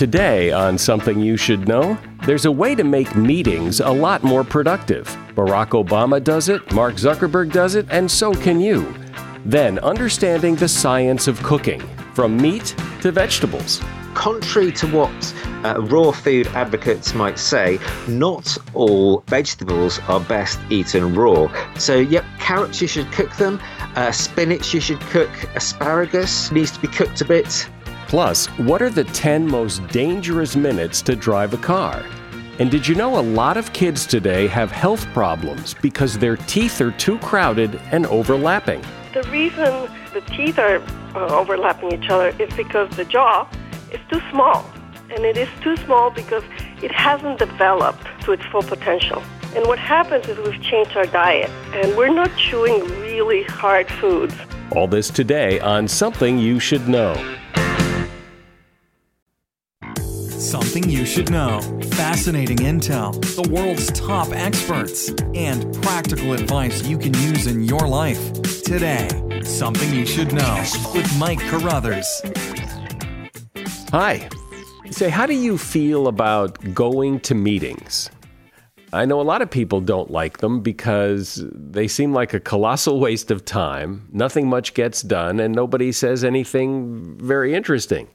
Today, on Something You Should Know, there's a way to make meetings a lot more productive. Barack Obama does it, Mark Zuckerberg does it, and so can you. Then, understanding the science of cooking, from meat to vegetables. Contrary to what uh, raw food advocates might say, not all vegetables are best eaten raw. So, yep, carrots you should cook them, uh, spinach you should cook, asparagus needs to be cooked a bit. Plus, what are the 10 most dangerous minutes to drive a car? And did you know a lot of kids today have health problems because their teeth are too crowded and overlapping? The reason the teeth are uh, overlapping each other is because the jaw is too small. And it is too small because it hasn't developed to its full potential. And what happens is we've changed our diet and we're not chewing really hard foods. All this today on Something You Should Know. Something you should know. Fascinating intel, the world's top experts, and practical advice you can use in your life. Today, Something You Should Know with Mike Carruthers. Hi. Say, how do you feel about going to meetings? I know a lot of people don't like them because they seem like a colossal waste of time. Nothing much gets done, and nobody says anything very interesting.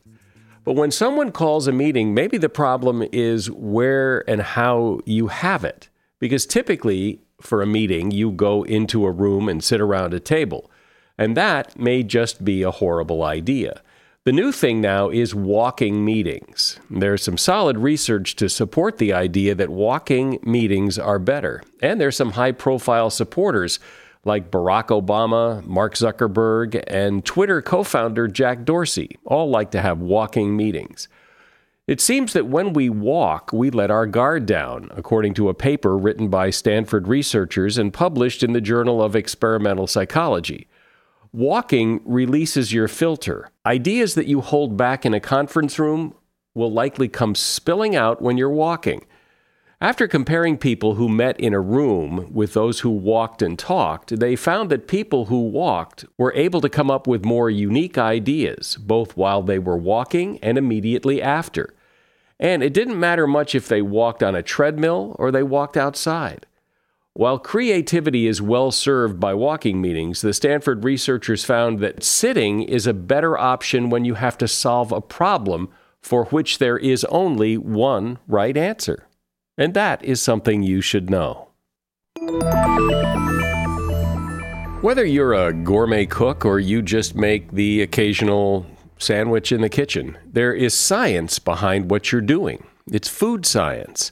But when someone calls a meeting, maybe the problem is where and how you have it. Because typically, for a meeting, you go into a room and sit around a table. And that may just be a horrible idea. The new thing now is walking meetings. There's some solid research to support the idea that walking meetings are better. And there's some high profile supporters like Barack Obama, Mark Zuckerberg, and Twitter co founder Jack Dorsey all like to have walking meetings. It seems that when we walk, we let our guard down, according to a paper written by Stanford researchers and published in the Journal of Experimental Psychology. Walking releases your filter. Ideas that you hold back in a conference room will likely come spilling out when you're walking. After comparing people who met in a room with those who walked and talked, they found that people who walked were able to come up with more unique ideas, both while they were walking and immediately after. And it didn't matter much if they walked on a treadmill or they walked outside. While creativity is well served by walking meetings, the Stanford researchers found that sitting is a better option when you have to solve a problem for which there is only one right answer. And that is something you should know. Whether you're a gourmet cook or you just make the occasional sandwich in the kitchen, there is science behind what you're doing. It's food science.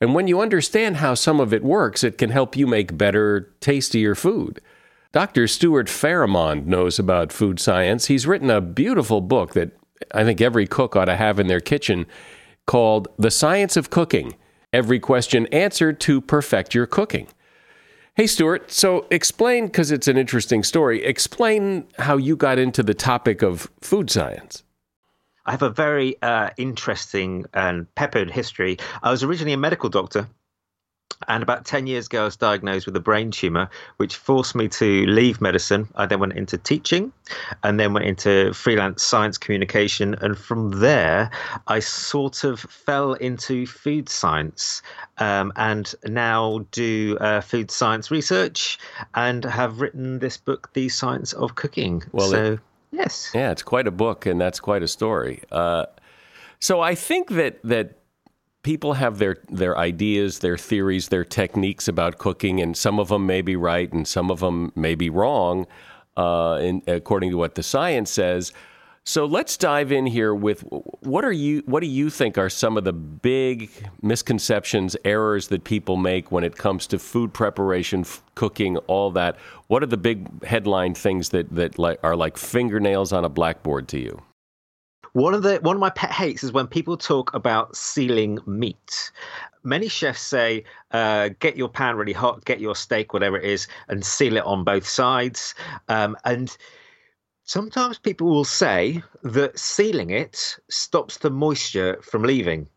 And when you understand how some of it works, it can help you make better, tastier food. Dr. Stuart Farrimond knows about food science. He's written a beautiful book that I think every cook ought to have in their kitchen called The Science of Cooking every question answered to perfect your cooking. Hey, Stuart, so explain, because it's an interesting story, explain how you got into the topic of food science. I have a very uh, interesting and peppered history. I was originally a medical doctor and about 10 years ago, I was diagnosed with a brain tumor, which forced me to leave medicine. I then went into teaching and then went into freelance science communication. And from there, I sort of fell into food science um, and now do uh, food science research and have written this book, The Science of Cooking. Well, so, it, yes. Yeah, it's quite a book and that's quite a story. Uh, so I think that, that people have their their ideas, their theories, their techniques about cooking, and some of them may be right and some of them may be wrong, uh, in, according to what the science says. So let's dive in here with what are you what do you think are some of the big misconceptions, errors that people make when it comes to food preparation, f- cooking, all that? What are the big headline things that that are like fingernails on a blackboard to you? One of the one of my pet hates is when people talk about sealing meat. Many chefs say, uh, "Get your pan really hot, get your steak, whatever it is, and seal it on both sides." Um, and sometimes people will say that sealing it stops the moisture from leaving.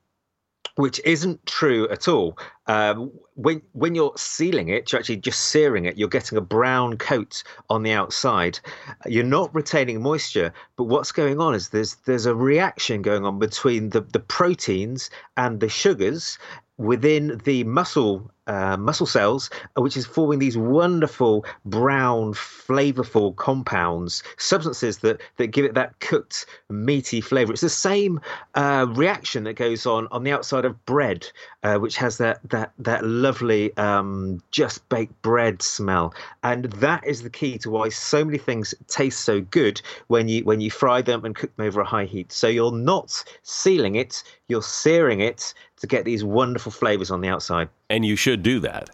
Which isn't true at all. Um, when when you're sealing it, you're actually just searing it. You're getting a brown coat on the outside. You're not retaining moisture, but what's going on is there's there's a reaction going on between the the proteins and the sugars within the muscle uh, muscle cells, uh, which is forming these wonderful brown, flavorful compounds, substances that that give it that cooked, meaty flavor. It's the same uh, reaction that goes on on the outside of bread, uh, which has that that that lovely um, just baked bread smell, and that is the key to why so many things taste so good when you when you fry them and cook them over a high heat. So you're not sealing it, you're searing it to get these wonderful flavors on the outside. And you should do that.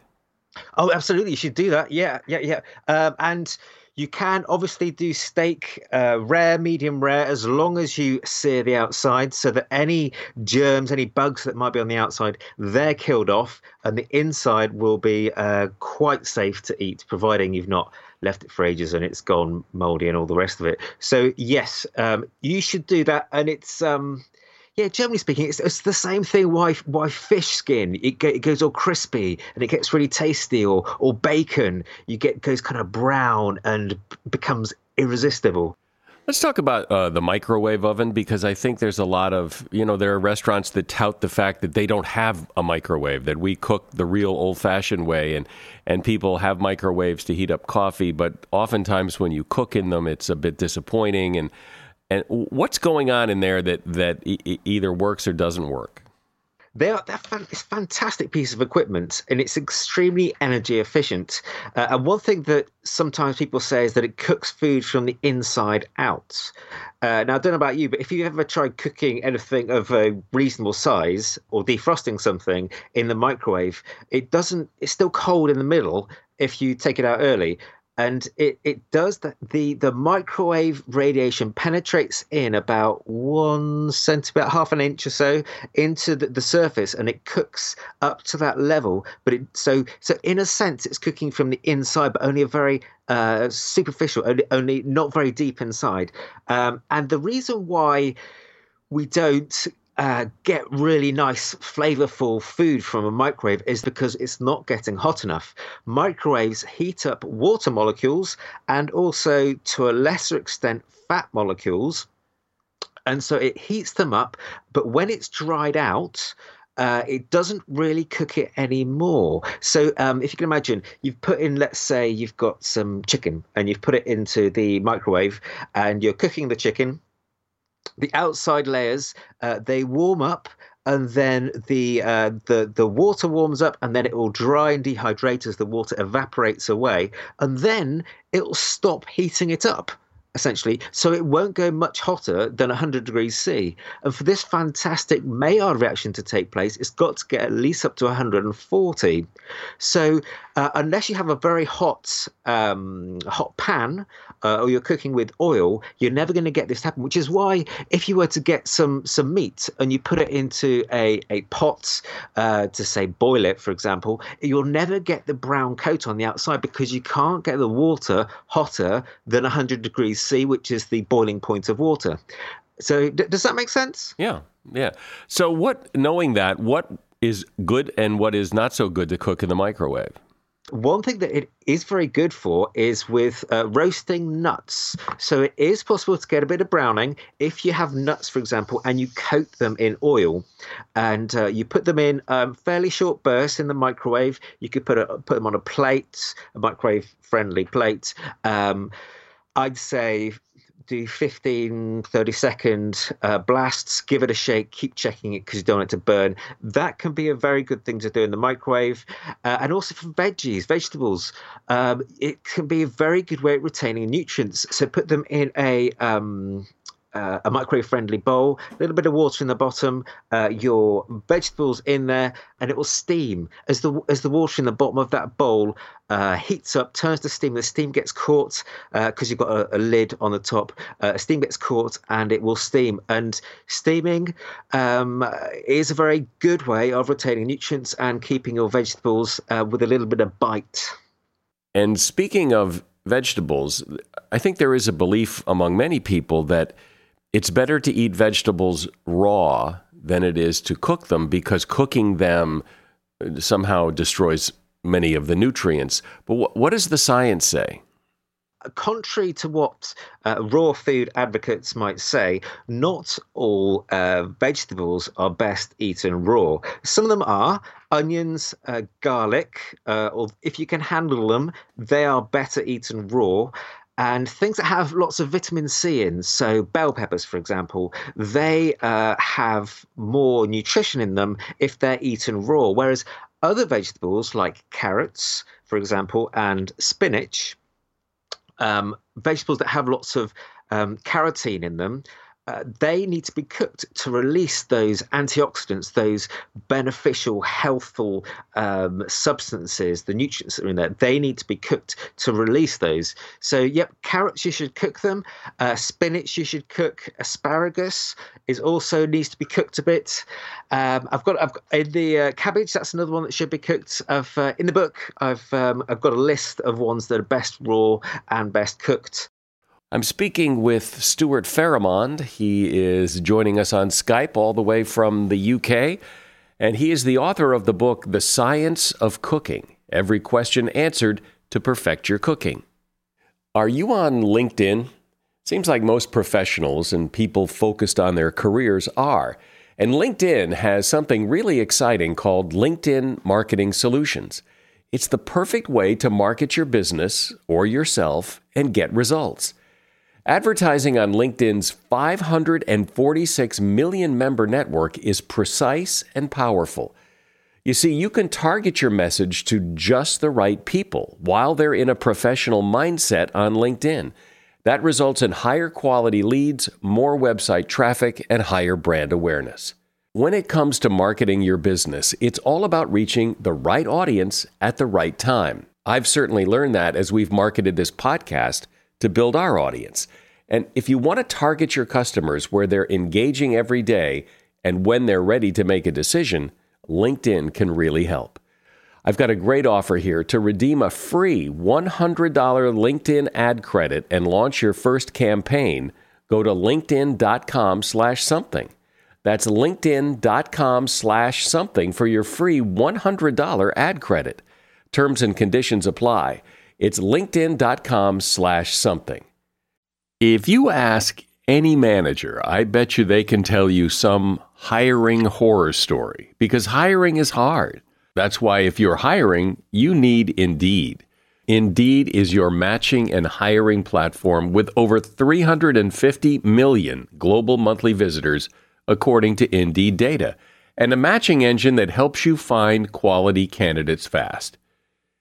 Oh, absolutely. You should do that. Yeah, yeah, yeah. Um, and you can obviously do steak, uh, rare, medium rare, as long as you sear the outside so that any germs, any bugs that might be on the outside, they're killed off, and the inside will be uh, quite safe to eat, providing you've not left it for ages and it's gone moldy and all the rest of it. So yes, um, you should do that, and it's um, yeah, generally speaking, it's, it's the same thing. Why why fish skin? It, it goes all crispy and it gets really tasty, or or bacon, you get goes kind of brown and becomes irresistible. Let's talk about uh, the microwave oven because I think there's a lot of, you know, there are restaurants that tout the fact that they don't have a microwave, that we cook the real old fashioned way, and, and people have microwaves to heat up coffee, but oftentimes when you cook in them, it's a bit disappointing. And and what's going on in there that that e- either works or doesn't work? They are they're fan, it's a fantastic piece of equipment and it's extremely energy efficient. Uh, and one thing that sometimes people say is that it cooks food from the inside out. Uh, now I don't know about you, but if you ever tried cooking anything of a reasonable size or defrosting something in the microwave, it doesn't. It's still cold in the middle if you take it out early and it, it does that the the microwave radiation penetrates in about one centimeter half an inch or so into the, the surface and it cooks up to that level. But it so so in a sense it's cooking from the inside but only a very uh, superficial only, only not very deep inside. Um, and the reason why we don't uh, get really nice, flavorful food from a microwave is because it's not getting hot enough. Microwaves heat up water molecules and also, to a lesser extent, fat molecules. And so it heats them up, but when it's dried out, uh, it doesn't really cook it anymore. So um, if you can imagine, you've put in, let's say, you've got some chicken and you've put it into the microwave and you're cooking the chicken the outside layers uh, they warm up and then the uh, the the water warms up and then it will dry and dehydrate as the water evaporates away and then it'll stop heating it up essentially. So it won't go much hotter than 100 degrees C. And for this fantastic Maillard reaction to take place, it's got to get at least up to 140. So uh, unless you have a very hot um, hot pan uh, or you're cooking with oil, you're never going to get this to happen. Which is why if you were to get some some meat and you put it into a a pot uh, to say boil it, for example, you'll never get the brown coat on the outside because you can't get the water hotter than 100 degrees C, which is the boiling point of water. So d- does that make sense? Yeah, yeah. So what, knowing that, what is good and what is not so good to cook in the microwave? One thing that it is very good for is with uh, roasting nuts. So it is possible to get a bit of browning if you have nuts, for example, and you coat them in oil, and uh, you put them in um, fairly short bursts in the microwave. You could put a, put them on a plate, a microwave friendly plate. Um, I'd say do 15, 30 second uh, blasts, give it a shake, keep checking it because you don't want it to burn. That can be a very good thing to do in the microwave. Uh, and also for veggies, vegetables, um, it can be a very good way of retaining nutrients. So put them in a um, uh, a microwave friendly bowl, a little bit of water in the bottom, uh, your vegetables in there, and it will steam. As the as the water in the bottom of that bowl uh, heats up, turns to steam, the steam gets caught because uh, you've got a, a, lid on the top. Uh, steam gets caught and it will steam. And steaming um, is a very good way of retaining nutrients and keeping your vegetables uh, with a little bit of bite. And speaking of vegetables, I think there is a belief among many people that it's better to eat vegetables raw than it is to cook them because cooking them somehow destroys many of the nutrients. But wh- what does the science say? contrary to what uh, raw food advocates might say, not all uh, vegetables are best eaten raw. Some of them are. Onions, uh, garlic, uh, or if you can handle them, they are better eaten raw and things that have lots of vitamin C in, so bell peppers, for example, they uh, have more nutrition in them if they're eaten raw. Whereas other vegetables like carrots, for example, and spinach, um, vegetables that have lots of um, carotene in them, uh, they need to be cooked to release those antioxidants, those beneficial, healthful um, substances, the nutrients that are in there. They need to be cooked to release those. So, yep, carrots you should cook them. Uh, spinach you should cook. Asparagus is also needs to be cooked a bit. Um, I've got I've got in the uh, cabbage. That's another one that should be cooked. I've uh, in the book I've um, I've got a list of ones that are best raw and best cooked. I'm speaking with Stuart Farrimond. He is joining us on Skype all the way from the UK, and he is the author of the book, The Science of Cooking Every Question Answered to Perfect Your Cooking. Are you on LinkedIn? Seems like most professionals and people focused on their careers are. And LinkedIn has something really exciting called LinkedIn Marketing Solutions. It's the perfect way to market your business or yourself and get results. Advertising on LinkedIn's 546 million member network is precise and powerful. You see, you can target your message to just the right people while they're in a professional mindset on LinkedIn. That results in higher quality leads, more website traffic, and higher brand awareness. When it comes to marketing your business, it's all about reaching the right audience at the right time. I've certainly learned that as we've marketed this podcast to build our audience. And if you want to target your customers where they're engaging every day and when they're ready to make a decision, LinkedIn can really help. I've got a great offer here to redeem a free $100 LinkedIn ad credit and launch your first campaign. Go to linkedin.com slash something. That's linkedin.com slash something for your free $100 ad credit. Terms and conditions apply. It's linkedin.com slash something. If you ask any manager, I bet you they can tell you some hiring horror story because hiring is hard. That's why if you're hiring, you need Indeed. Indeed is your matching and hiring platform with over 350 million global monthly visitors, according to Indeed data, and a matching engine that helps you find quality candidates fast.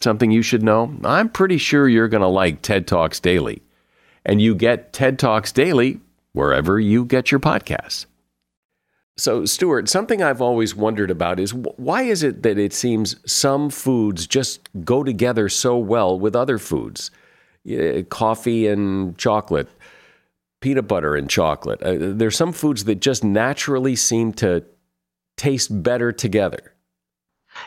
something you should know, I'm pretty sure you're going to like TED Talks Daily. And you get TED Talks daily wherever you get your podcasts. So, Stuart, something I've always wondered about is why is it that it seems some foods just go together so well with other foods? Coffee and chocolate, peanut butter and chocolate. Uh, there's some foods that just naturally seem to taste better together.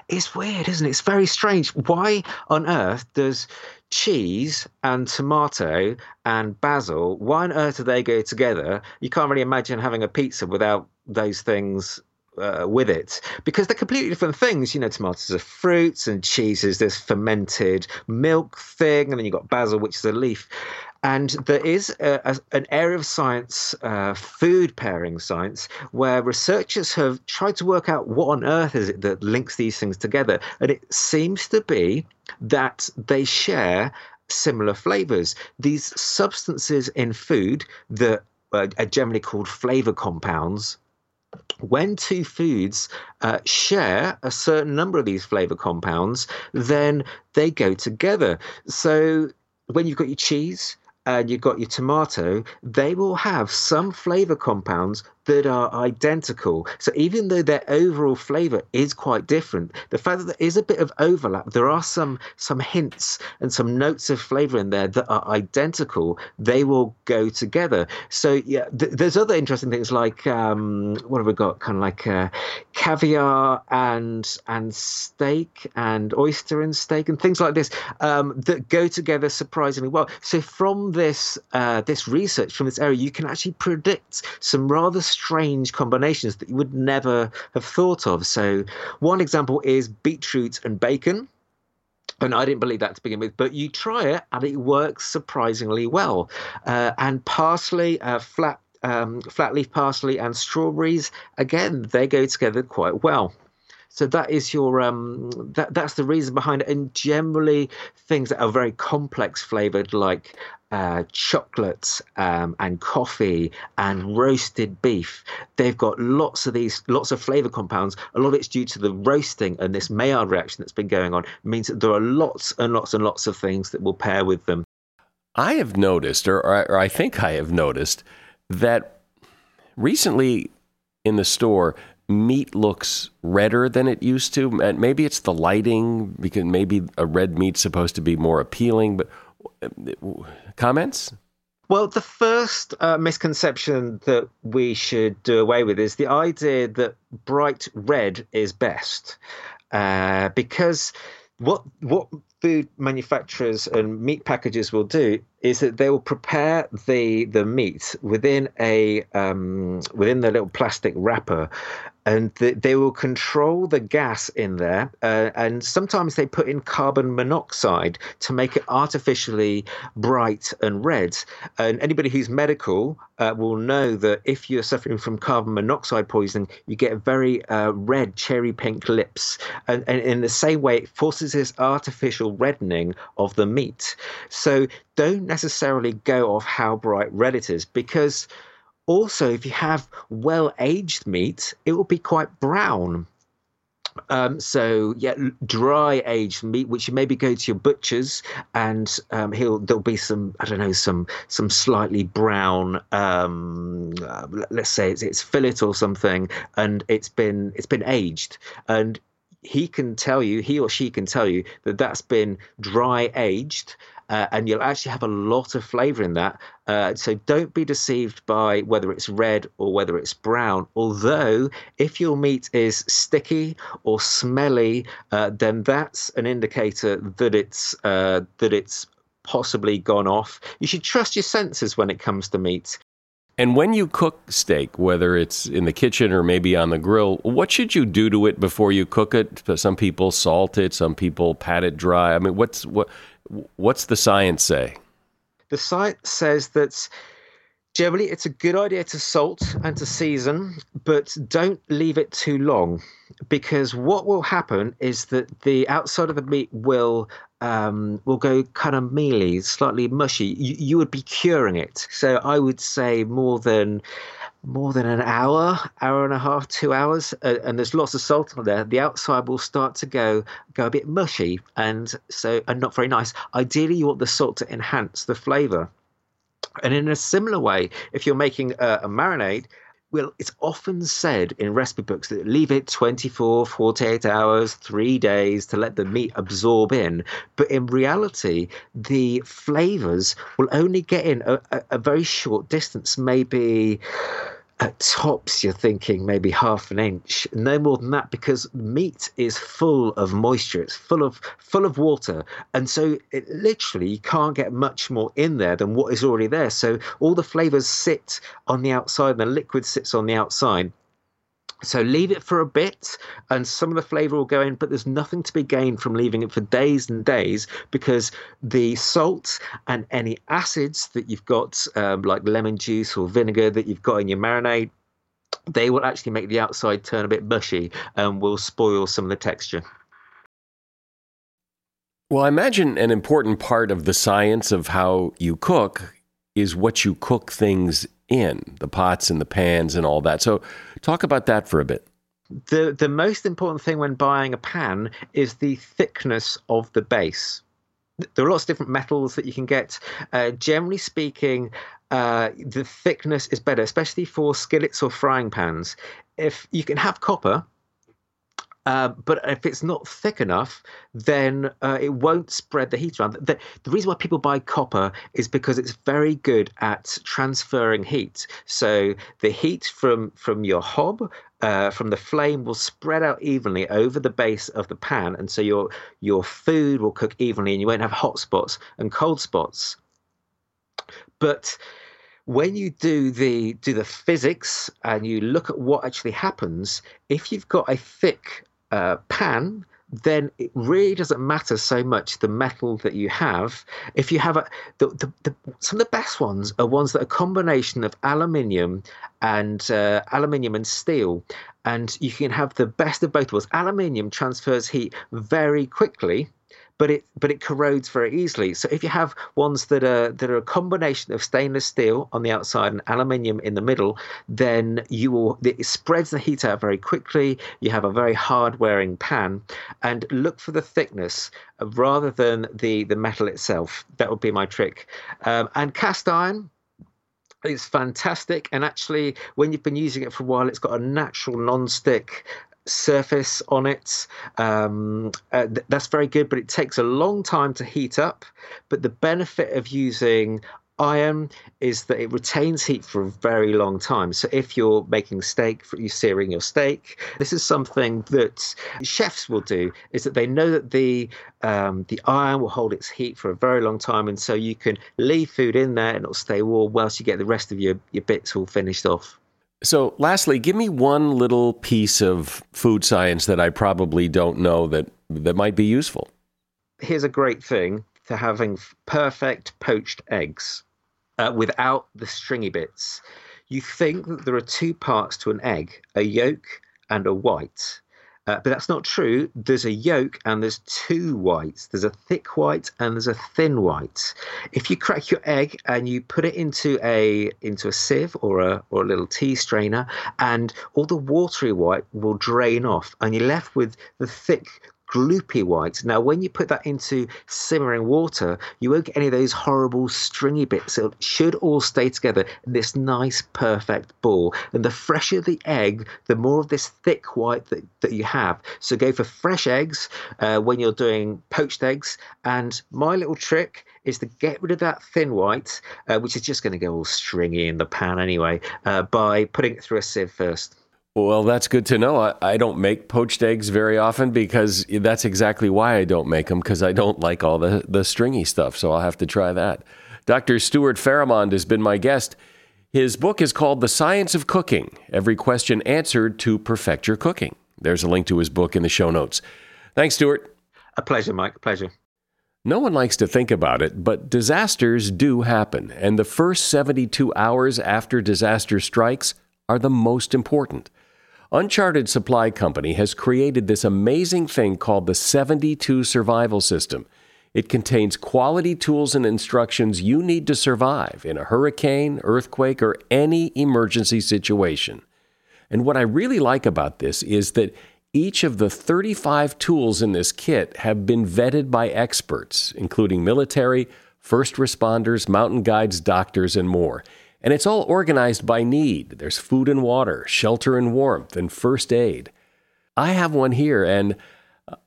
It's weird, isn't it? It's very strange. Why on earth does cheese and tomato and basil, why on earth do they go together? You can't really imagine having a pizza without those things uh, with it because they're completely different things. You know, tomatoes are fruits and cheese is this fermented milk thing, and then you've got basil, which is a leaf. And there is a, a, an area of science, uh, food pairing science, where researchers have tried to work out what on earth is it that links these things together. And it seems to be that they share similar flavors. These substances in food that are generally called flavor compounds when two foods uh, share a certain number of these flavor compounds, then they go together. So when you've got your cheese and you've got your tomato, they will have some flavor compounds that are identical. So even though their overall flavor is quite different, the fact that there is a bit of overlap, there are some some hints and some notes of flavor in there that are identical. They will go together. So yeah, th- there's other interesting things like um, what have we got? Kind of like uh, caviar and and steak and oyster and steak and things like this um, that go together surprisingly well. So from this uh, this research from this area, you can actually predict some rather strange combinations that you would never have thought of. So, one example is beetroot and bacon. And I didn't believe that to begin with, but you try it and it works surprisingly well. Uh, and parsley, uh, flat um, flat leaf parsley, and strawberries, again, they go together quite well. So that is your um, that that's the reason behind it. And generally, things that are very complex flavored, like uh, um, and coffee and roasted beef. They've got lots of these, lots of flavor compounds. A lot of it's due to the roasting and this Maillard reaction that's been going on. It means that there are lots and lots and lots of things that will pair with them. I have noticed, or, or I think I have noticed, that recently in the store, meat looks redder than it used to. Maybe it's the lighting, because maybe a red meat's supposed to be more appealing. But comments? Well, the first uh, misconception that we should do away with is the idea that bright red is best, uh, because what what food manufacturers and meat packages will do is that they will prepare the the meat within a um, within the little plastic wrapper and the, they will control the gas in there. Uh, and sometimes they put in carbon monoxide to make it artificially bright and red. And anybody who's medical uh, will know that if you're suffering from carbon monoxide poisoning, you get very uh, red, cherry pink lips. And, and in the same way, it forces this artificial reddening of the meat. So don't necessarily go off how bright red it is because also, if you have well aged meat, it will be quite brown. Um, so yeah, dry aged meat, which you maybe go to your butcher's, and um, he'll there'll be some I don't know some some slightly brown, um, uh, let's say it's, it's fillet or something, and it's been it's been aged, and he can tell you he or she can tell you that that's been dry aged uh, and you'll actually have a lot of flavor in that. Uh, so don't be deceived by whether it's red or whether it's brown. Although, if your meat is sticky or smelly, uh, then that's an indicator that it's uh, that it's possibly gone off. You should trust your senses when it comes to meat. And when you cook steak, whether it's in the kitchen or maybe on the grill, what should you do to it before you cook it? Some people salt it, some people pat it dry. I mean, what's what What's the science say? The science says that generally it's a good idea to salt and to season, but don't leave it too long because what will happen is that the outside of the meat will um, will go kind of mealy, slightly mushy. You, you would be curing it. So I would say more than more than an hour, hour and a half, two hours, uh, and there's lots of salt on there, the outside will start to go go a bit mushy and so and not very nice. Ideally, you want the salt to enhance the flavour. And in a similar way, if you're making a, a marinade, well, it's often said in recipe books that leave it 24, 48 hours, three days to let the meat absorb in. But in reality, the flavors will only get in a, a, a very short distance, maybe at tops you're thinking maybe half an inch. No more than that because meat is full of moisture. It's full of full of water. And so it literally you can't get much more in there than what is already there. So all the flavors sit on the outside and the liquid sits on the outside so leave it for a bit, and some of the flavour will go in, but there's nothing to be gained from leaving it for days and days because the salt and any acids that you've got, um, like lemon juice or vinegar that you've got in your marinade, they will actually make the outside turn a bit mushy and will spoil some of the texture. Well, I imagine an important part of the science of how you cook is what you cook things in the pots and the pans and all that. So, talk about that for a bit. The the most important thing when buying a pan is the thickness of the base. There are lots of different metals that you can get. Uh, generally speaking, uh, the thickness is better, especially for skillets or frying pans. If you can have copper, uh, but if it's not thick enough, then uh, it won't spread the heat around. The, the, reason why people buy copper is because it's very good at transferring heat. So the heat from from your hob, uh, from the flame, will spread out evenly over the base of the pan, and so your your food will cook evenly, and you won't have hot spots and cold spots. But when you do the do the physics and you look at what actually happens if you've got a thick uh, pan, then it really doesn't matter so much the metal that you have. If you have a, the, the, the some of the best ones are ones that are a combination of aluminium and uh, aluminium and steel, and you can have the best of both worlds. Aluminium transfers heat very quickly but it but it corrodes very easily. So if you have ones that are that are a combination of stainless steel on the outside and aluminium in the middle, then you will it spreads the heat out very quickly. You have a very hard wearing pan, and look for the thickness rather than the the metal itself. That would be my trick. Um, and cast iron it's fantastic and actually when you've been using it for a while it's got a natural non-stick surface on it. Um, uh, th- that's very good, but it takes a long time to heat up. But the benefit of using iron is that it retains heat for a very long time. So if you're making steak, you're searing your steak, this is something that chefs will do. Is that they know that the um, the iron will hold its heat for a very long time, and so you can leave food in there and it'll stay warm whilst you get the rest of your your bits all finished off. So, lastly, give me one little piece of food science that I probably don't know that that might be useful. Here's a great thing to having perfect poached eggs uh, without the stringy bits. You think that there are two parts to an egg, a yolk and a white. Uh, but that's not true. There's a yolk and there's two whites. There's a thick white and there's a thin white. If you crack your egg and you put it into a into a sieve or a or a little tea strainer, and all the watery white will drain off, and you're left with the thick gloopy white. Now, when you put that into simmering water, you won't get any of those horrible stringy bits. It should all stay together in this nice, perfect ball. And the fresher the egg, the more of this thick white that, that you have. So go for fresh eggs uh, when you're doing poached eggs. And my little trick is to get rid of that thin white, uh, which is just going to go all stringy in the pan anyway, uh, by putting it through a sieve first. Well, that's good to know. I, I, don't make poached eggs very often because that's exactly why I don't make them because I don't like all the, the stringy stuff. So I'll have to try that. Dr. Stuart Farrimond has been my guest. His book is called The Science of Cooking Every Question Answered to Perfect Your Cooking. There's a link to his book in the show notes. Thanks, Stuart. A pleasure, Mike. A pleasure. No one likes to think about it, but disasters do happen, and the first 72 hours after disaster strikes are the most important. Uncharted Supply Company has created this amazing thing called the 72 Survival System. It contains quality tools and instructions you need to survive in a hurricane, earthquake, or any emergency situation. And what I really like about this is that each of the 35 tools in this kit have been vetted by experts, including military, first responders, mountain guides, doctors, and more. And it's all organized by need. There's food and water, shelter and warmth, and first aid. I have one here, and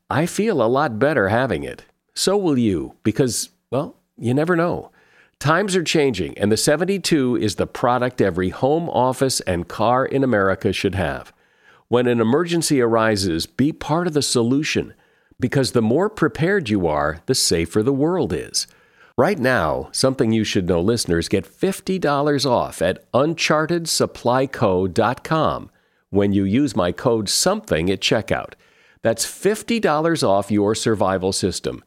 I feel a lot better having it. So will you, because, well, you never know. Times are changing, and the 72 is the product every home, office, and car in America should have. When an emergency arises, be part of the solution, because the more prepared you are, the safer the world is. Right now, something you should know listeners get $50 off at unchartedsupplyco.com when you use my code SOMETHING at checkout. That's $50 off your survival system.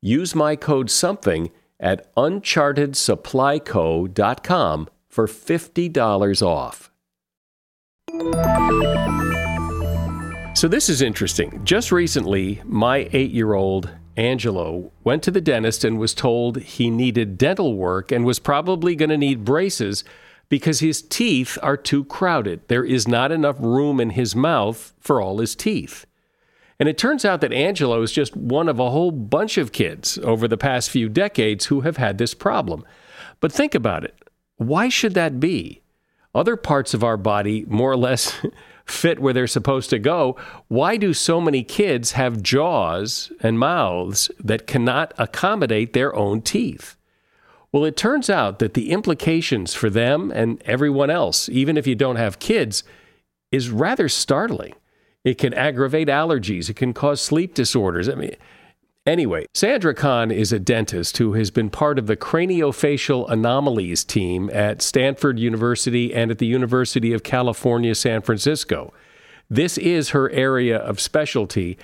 Use my code SOMETHING at unchartedsupplyco.com for $50 off. So, this is interesting. Just recently, my eight year old Angelo went to the dentist and was told he needed dental work and was probably going to need braces because his teeth are too crowded. There is not enough room in his mouth for all his teeth. And it turns out that Angelo is just one of a whole bunch of kids over the past few decades who have had this problem. But think about it. Why should that be? Other parts of our body more or less fit where they're supposed to go, why do so many kids have jaws and mouths that cannot accommodate their own teeth? Well, it turns out that the implications for them and everyone else, even if you don't have kids, is rather startling. It can aggravate allergies, it can cause sleep disorders. I mean, Anyway, Sandra Kahn is a dentist who has been part of the craniofacial anomalies team at Stanford University and at the University of California, San Francisco. This is her area of specialty,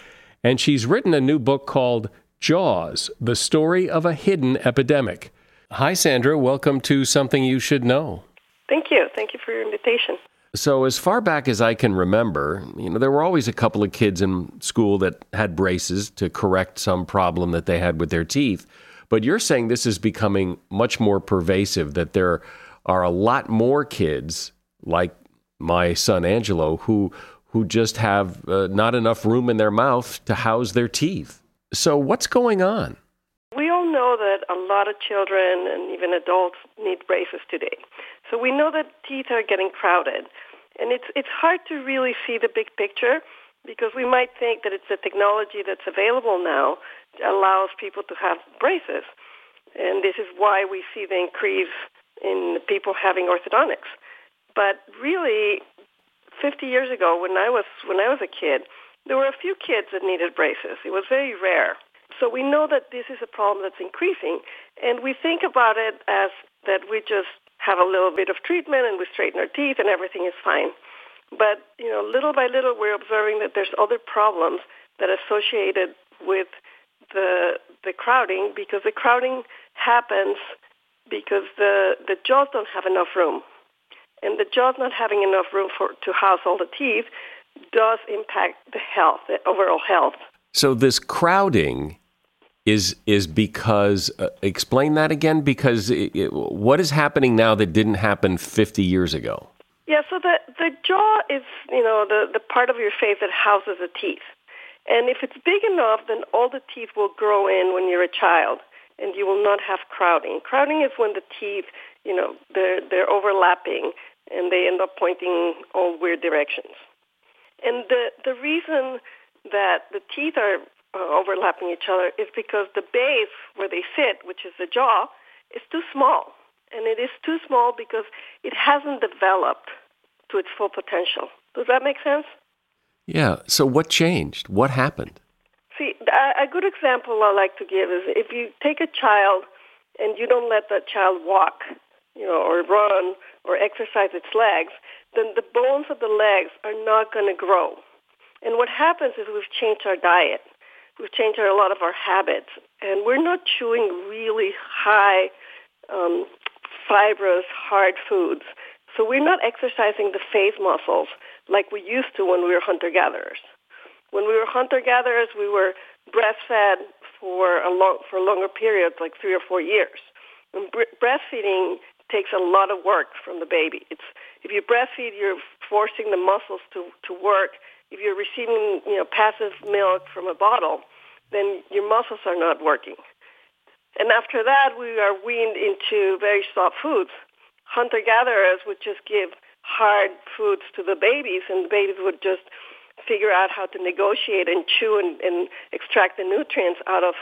and she's written a new book called Jaws The Story of a Hidden Epidemic. Hi, Sandra. Welcome to Something You Should Know. Thank you. Thank you for your invitation. So, as far back as I can remember, you know, there were always a couple of kids in school that had braces to correct some problem that they had with their teeth. But you're saying this is becoming much more pervasive, that there are a lot more kids like my son Angelo who who just have uh, not enough room in their mouth to house their teeth. So what's going on? We all know that a lot of children and even adults need braces today. So we know that teeth are getting crowded. And it's, it's hard to really see the big picture because we might think that it's the technology that's available now that allows people to have braces. And this is why we see the increase in people having orthodontics. But really, 50 years ago, when I was when I was a kid, there were a few kids that needed braces. It was very rare. So we know that this is a problem that's increasing, and we think about it as that we just have a little bit of treatment and we straighten our teeth and everything is fine. But, you know, little by little we're observing that there's other problems that are associated with the the crowding because the crowding happens because the the jaws don't have enough room. And the jaws not having enough room for to house all the teeth does impact the health, the overall health. So this crowding is is because uh, explain that again because it, it, what is happening now that didn't happen 50 years ago? Yeah so the the jaw is you know the the part of your face that houses the teeth. And if it's big enough then all the teeth will grow in when you're a child and you will not have crowding. Crowding is when the teeth you know they're they're overlapping and they end up pointing all weird directions. And the the reason that the teeth are uh, overlapping each other is because the base where they sit, which is the jaw, is too small. And it is too small because it hasn't developed to its full potential. Does that make sense? Yeah. So what changed? What happened? See, a good example I like to give is if you take a child and you don't let that child walk, you know, or run or exercise its legs, then the bones of the legs are not going to grow. And what happens is we've changed our diet we've changed a lot of our habits, and we're not chewing really high, um, fibrous, hard foods. So we're not exercising the face muscles like we used to when we were hunter-gatherers. When we were hunter-gatherers, we were breastfed for a long, for longer periods, like three or four years. And bre- breastfeeding takes a lot of work from the baby. It's if you breastfeed, you're forcing the muscles to to work if you're receiving you know passive milk from a bottle, then your muscles are not working. And after that, we are weaned into very soft foods. Hunter-gatherers would just give hard foods to the babies, and the babies would just figure out how to negotiate and chew and, and extract the nutrients out of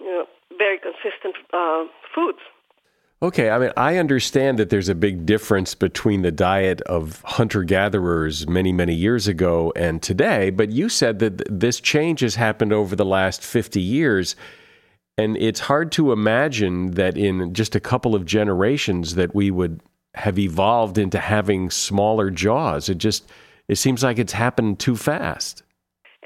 you know, very consistent uh, foods. Okay, I mean, I understand that there's a big difference between the diet of hunter gatherers many, many years ago and today, but you said that this change has happened over the last 50 years. And it's hard to imagine that in just a couple of generations that we would have evolved into having smaller jaws. It just it seems like it's happened too fast.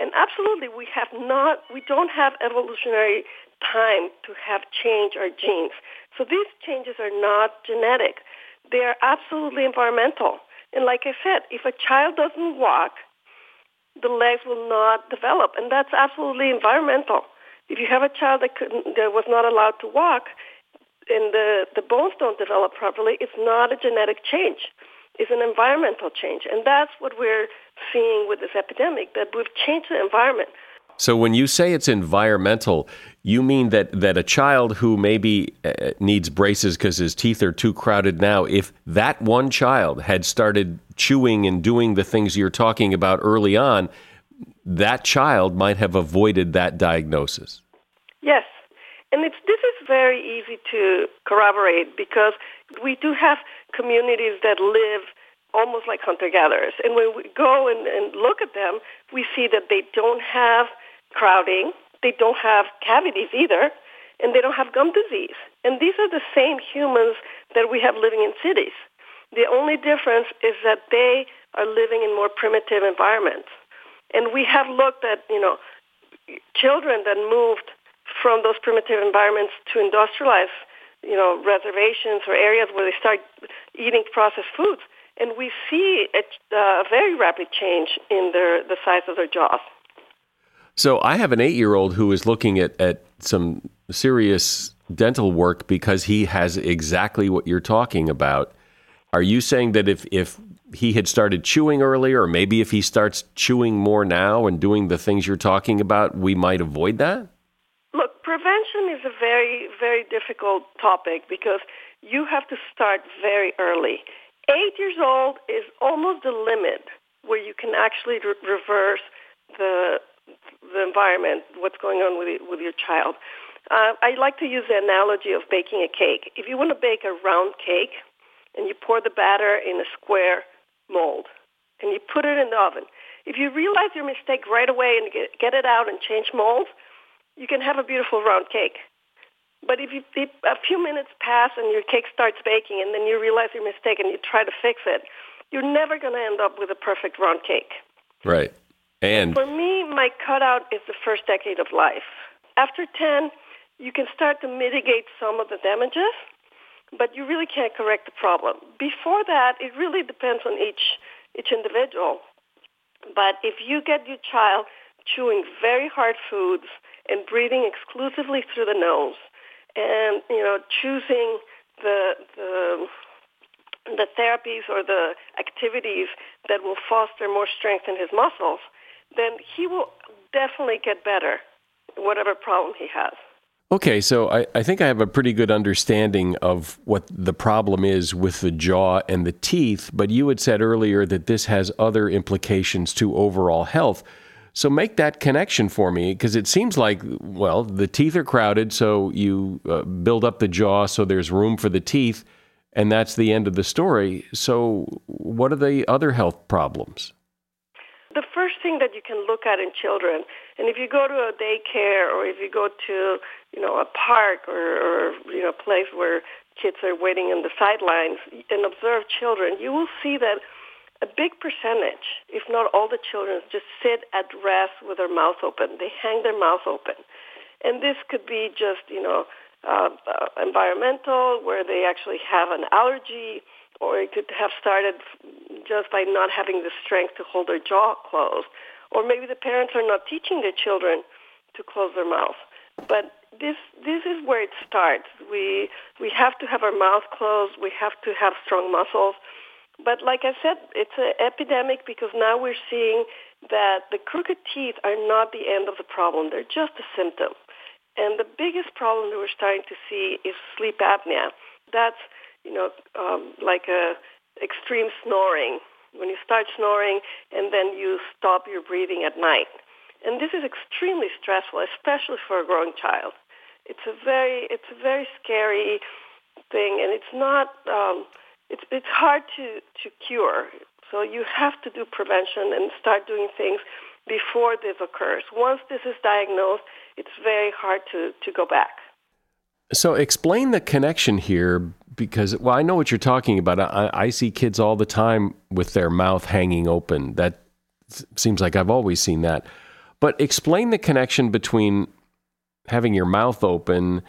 And absolutely, we have not. We don't have evolutionary time to have changed our genes. So these changes are not genetic. They are absolutely environmental. And like I said, if a child doesn't walk, the legs will not develop, and that's absolutely environmental. If you have a child that, couldn't, that was not allowed to walk, and the, the bones don't develop properly, it's not a genetic change. It's an environmental change. And that's what we're seeing with this epidemic, that we've changed the environment. So when you say it's environmental, you mean that, that a child who maybe uh, needs braces because his teeth are too crowded now, if that one child had started chewing and doing the things you're talking about early on, that child might have avoided that diagnosis. Yes. And this is very easy to corroborate because we do have communities that live almost like hunter-gatherers. And when we go and, and look at them, we see that they don't have crowding, they don't have cavities either, and they don't have gum disease. And these are the same humans that we have living in cities. The only difference is that they are living in more primitive environments. And we have looked at, you know, children that moved from those primitive environments to industrialized, you know, reservations or areas where they start eating processed foods. And we see a, a very rapid change in their, the size of their jaws. So I have an eight year old who is looking at, at some serious dental work because he has exactly what you're talking about. Are you saying that if, if he had started chewing earlier, or maybe if he starts chewing more now and doing the things you're talking about, we might avoid that? Look, prevention is a very, very difficult topic because you have to start very early. Eight years old is almost the limit where you can actually re- reverse the the environment, what's going on with with your child. Uh, I like to use the analogy of baking a cake. If you want to bake a round cake, and you pour the batter in a square mold and you put it in the oven. If you realize your mistake right away and get, get it out and change molds, you can have a beautiful round cake. But if, you, if a few minutes pass and your cake starts baking and then you realize your mistake and you try to fix it, you're never going to end up with a perfect round cake. Right. And for me, my cutout is the first decade of life. After 10, you can start to mitigate some of the damages, but you really can't correct the problem. Before that, it really depends on each each individual. But if you get your child chewing very hard foods and breathing exclusively through the nose, and you know choosing the the the therapies or the activities that will foster more strength in his muscles, then he will definitely get better, whatever problem he has. Okay, so I, I think I have a pretty good understanding of what the problem is with the jaw and the teeth, but you had said earlier that this has other implications to overall health. So make that connection for me because it seems like, well, the teeth are crowded, so you uh, build up the jaw so there's room for the teeth, and that's the end of the story. So, what are the other health problems? The first thing that you can look at in children, and if you go to a daycare or if you go to, you know, a park or, or you know, a place where kids are waiting on the sidelines and observe children, you will see that a big percentage, if not all the children, just sit at rest with their mouth open. They hang their mouth open. And this could be just, you know, uh, uh, environmental, where they actually have an allergy, or it could have started just by not having the strength to hold their jaw closed. Or maybe the parents are not teaching their children to close their mouth. But this this is where it starts. We we have to have our mouth closed. We have to have strong muscles. But like I said, it's an epidemic because now we're seeing that the crooked teeth are not the end of the problem. They're just a symptom. And the biggest problem that we're starting to see is sleep apnea. That's, you know, um, like a extreme snoring. When you start snoring and then you stop your breathing at night. And this is extremely stressful, especially for a growing child. It's a very, it's a very scary thing, and it's not, um, it's, it's hard to, to cure. So you have to do prevention and start doing things before this occurs. Once this is diagnosed, it's very hard to, to go back. So explain the connection here because, well, I know what you're talking about. I, I see kids all the time with their mouth hanging open. That seems like I've always seen that. But explain the connection between having your mouth open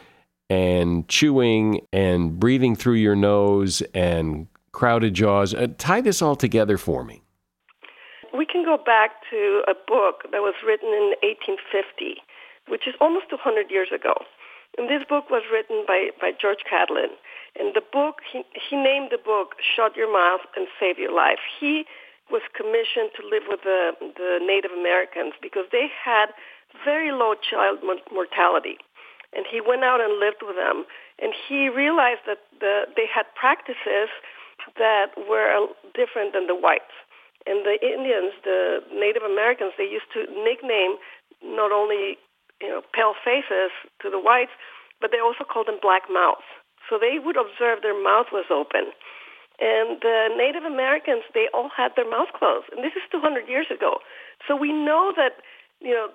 and chewing and breathing through your nose and crowded jaws. Uh, tie this all together for me. We can go back to a book that was written in 1850, which is almost 200 years ago. And this book was written by, by George Catlin. And the book, he, he named the book Shut Your Mouth and Save Your Life. He was commissioned to live with the, the Native Americans because they had very low child mortality. And he went out and lived with them. And he realized that the, they had practices that were different than the whites. And the Indians, the Native Americans, they used to nickname not only you know pale faces to the whites, but they also called them black mouths. So they would observe their mouth was open. And the Native Americans, they all had their mouth closed. And this is 200 years ago. So we know that, you know,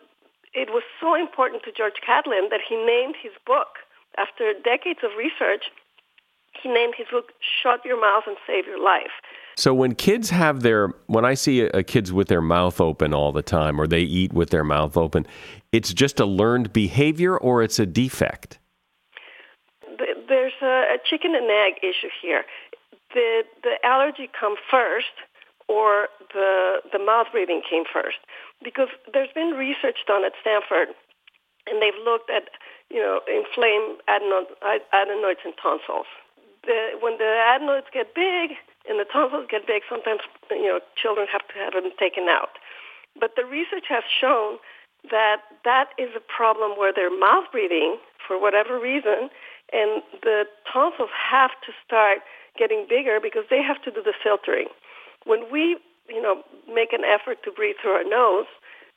it was so important to George Catlin that he named his book, after decades of research, he named his book Shut Your Mouth and Save Your Life. So when kids have their when I see a, a kids with their mouth open all the time or they eat with their mouth open, it's just a learned behavior or it's a defect. Chicken and egg issue here. The the allergy come first or the the mouth breathing came first because there's been research done at Stanford and they've looked at you know inflamed adenoids and tonsils the, when the adenoids get big and the tonsils get big, sometimes you know children have to have them taken out. But the research has shown that that is a problem where they're mouth breathing for whatever reason, and the tonsils have to start getting bigger because they have to do the filtering. When we, you know, make an effort to breathe through our nose,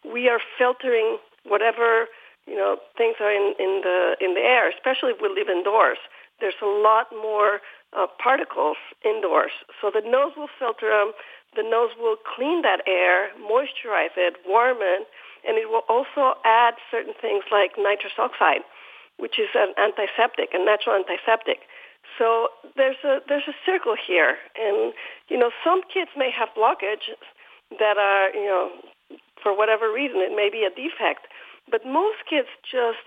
we are filtering whatever you know things are in, in the in the air, especially if we live indoors there's a lot more uh, particles indoors. So the nose will filter them. The nose will clean that air, moisturize it, warm it, and it will also add certain things like nitrous oxide, which is an antiseptic, a natural antiseptic. So there's a there's a circle here, and you know some kids may have blockage that are you know for whatever reason it may be a defect, but most kids just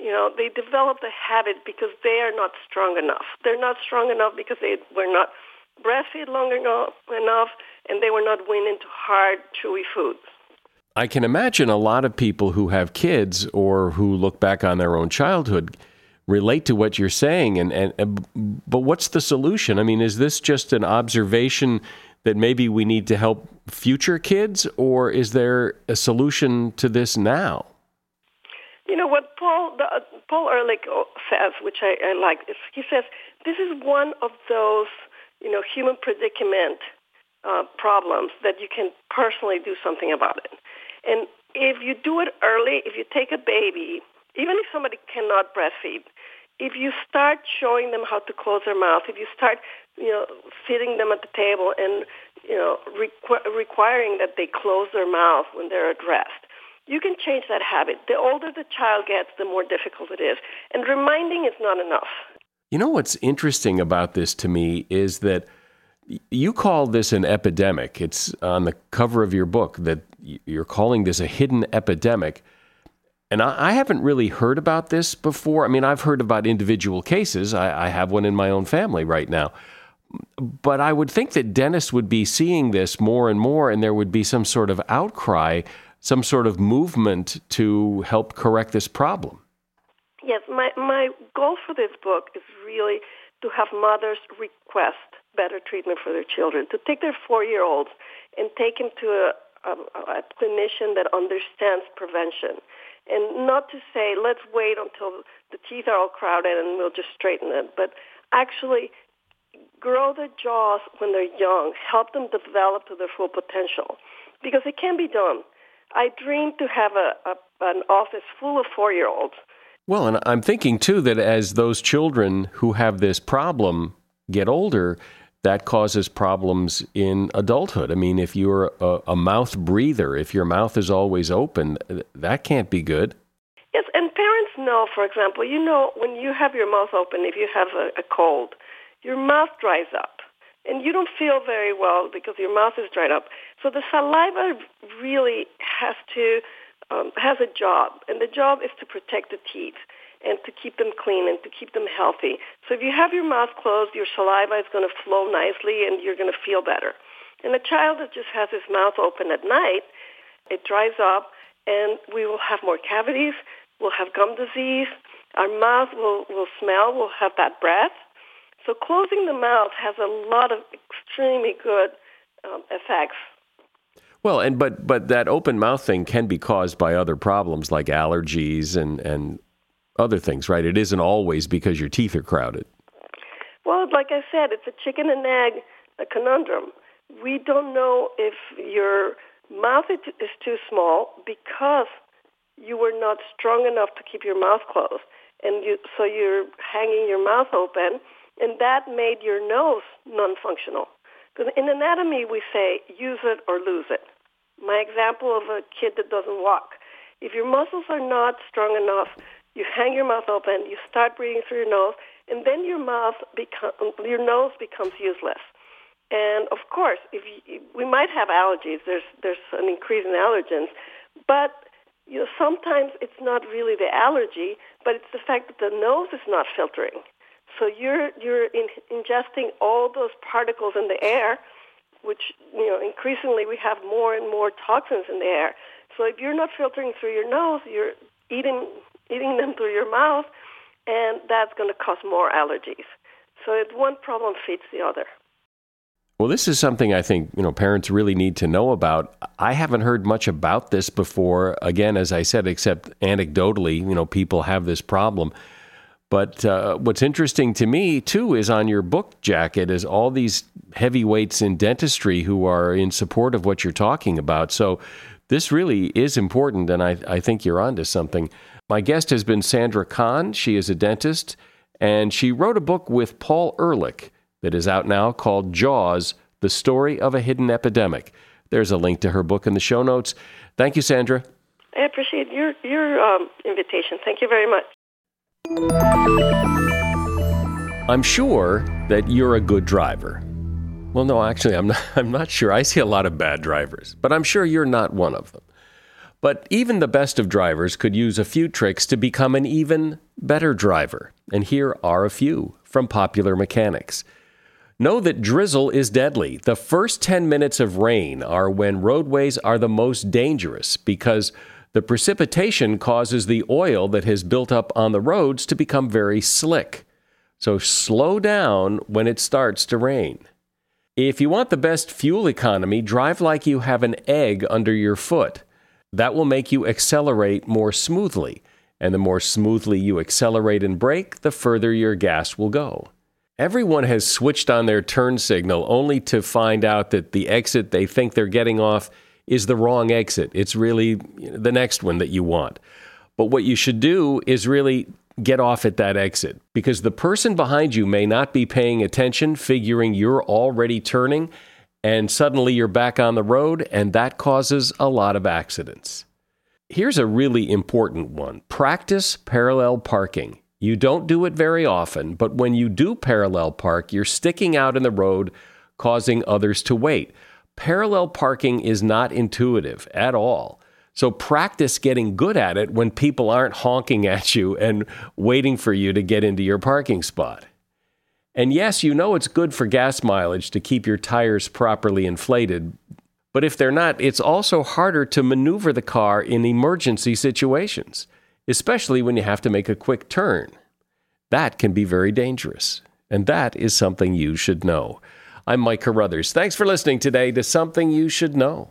you know, they develop the habit because they are not strong enough. They're not strong enough because they were not breastfed long enough, enough and they were not weaned into hard, chewy foods. I can imagine a lot of people who have kids or who look back on their own childhood relate to what you're saying and, and, but what's the solution? I mean, is this just an observation that maybe we need to help future kids or is there a solution to this now? You know what Paul the, uh, Paul Ehrlich says, which I, I like, is he says this is one of those you know human predicament uh, problems that you can personally do something about it. And if you do it early, if you take a baby, even if somebody cannot breastfeed, if you start showing them how to close their mouth, if you start, you know, feeding them at the table and, you know, requ- requiring that they close their mouth when they're addressed, you can change that habit. The older the child gets, the more difficult it is. And reminding is not enough. You know what's interesting about this to me is that you call this an epidemic. It's on the cover of your book that you're calling this a hidden epidemic. And I, haven't really heard about this before. I mean, I've heard about individual cases. I, I have one in my own family right now. But I would think that dentists would be seeing this more and more, and there would be some sort of outcry some sort of movement to help correct this problem. Yes, my, my goal for this book is really to have mothers request better treatment for their children, to take their four-year-olds and take them to a, a, a clinician that understands prevention. And not to say, let's wait until the teeth are all crowded and we'll just straighten it, but actually grow the jaws when they're young, help them develop to their full potential, because it can be done. I dream to have a, a an office full of four-year-olds. Well, and I'm thinking too that as those children who have this problem get older, that causes problems in adulthood. I mean, if you're a, a, mouth breather, if your mouth is always open, that can't be good. Yes, and parents know, for example, you know, when you have your mouth open, if you have a, a cold, your mouth dries up. And you don't feel very well because your mouth is dried up. So the saliva really has to um, has a job, and the job is to protect the teeth and to keep them clean and to keep them healthy. So if you have your mouth closed, your saliva is going to flow nicely and you're going to feel better. And a child that just has his mouth open at night, it dries up and we will have more cavities, we'll have gum disease, our mouth will, will smell, we'll have bad breath. So closing the mouth has a lot of extremely good um, effects. Well, and but but that open mouth thing can be caused by other problems like allergies and and other things, right? It isn't always because your teeth are crowded. Well, like I said, it's a chicken and egg a conundrum. We don't know if your mouth is too small because you were not strong enough to keep your mouth closed, and you, so you're hanging your mouth open, and that made your nose non-functional. Because in anatomy, we say use it or lose it. My example of a kid that doesn't walk. If your muscles are not strong enough you hang your mouth open, you start breathing through your nose, and then your mouth become, your nose becomes useless. And of course, if you, we might have allergies, there's there's an increase in allergens, but you know sometimes it's not really the allergy, but it's the fact that the nose is not filtering. So you're you're in, ingesting all those particles in the air, which you know increasingly we have more and more toxins in the air. So if you're not filtering through your nose, you're eating eating them through your mouth, and that's going to cause more allergies. So it, one problem feeds the other. Well, this is something I think you know parents really need to know about. I haven't heard much about this before. Again, as I said, except anecdotally, you know, people have this problem. But uh, what's interesting to me too is on your book jacket is all these heavyweights in dentistry who are in support of what you're talking about. So this really is important, and I, I think you're onto something. My guest has been Sandra Kahn. She is a dentist, and she wrote a book with Paul Ehrlich that is out now called Jaws The Story of a Hidden Epidemic. There's a link to her book in the show notes. Thank you, Sandra. I appreciate your, your um, invitation. Thank you very much. I'm sure that you're a good driver. Well, no, actually, I'm not, I'm not sure. I see a lot of bad drivers, but I'm sure you're not one of them. But even the best of drivers could use a few tricks to become an even better driver. And here are a few from popular mechanics. Know that drizzle is deadly. The first 10 minutes of rain are when roadways are the most dangerous because the precipitation causes the oil that has built up on the roads to become very slick. So slow down when it starts to rain. If you want the best fuel economy, drive like you have an egg under your foot. That will make you accelerate more smoothly. And the more smoothly you accelerate and brake, the further your gas will go. Everyone has switched on their turn signal only to find out that the exit they think they're getting off is the wrong exit. It's really the next one that you want. But what you should do is really get off at that exit because the person behind you may not be paying attention, figuring you're already turning, and suddenly you're back on the road, and that causes a lot of accidents. Here's a really important one practice parallel parking. You don't do it very often, but when you do parallel park, you're sticking out in the road, causing others to wait. Parallel parking is not intuitive at all. So practice getting good at it when people aren't honking at you and waiting for you to get into your parking spot. And yes, you know it's good for gas mileage to keep your tires properly inflated, but if they're not, it's also harder to maneuver the car in emergency situations, especially when you have to make a quick turn. That can be very dangerous, and that is something you should know. I'm Mike Carruthers. Thanks for listening today to Something You Should Know.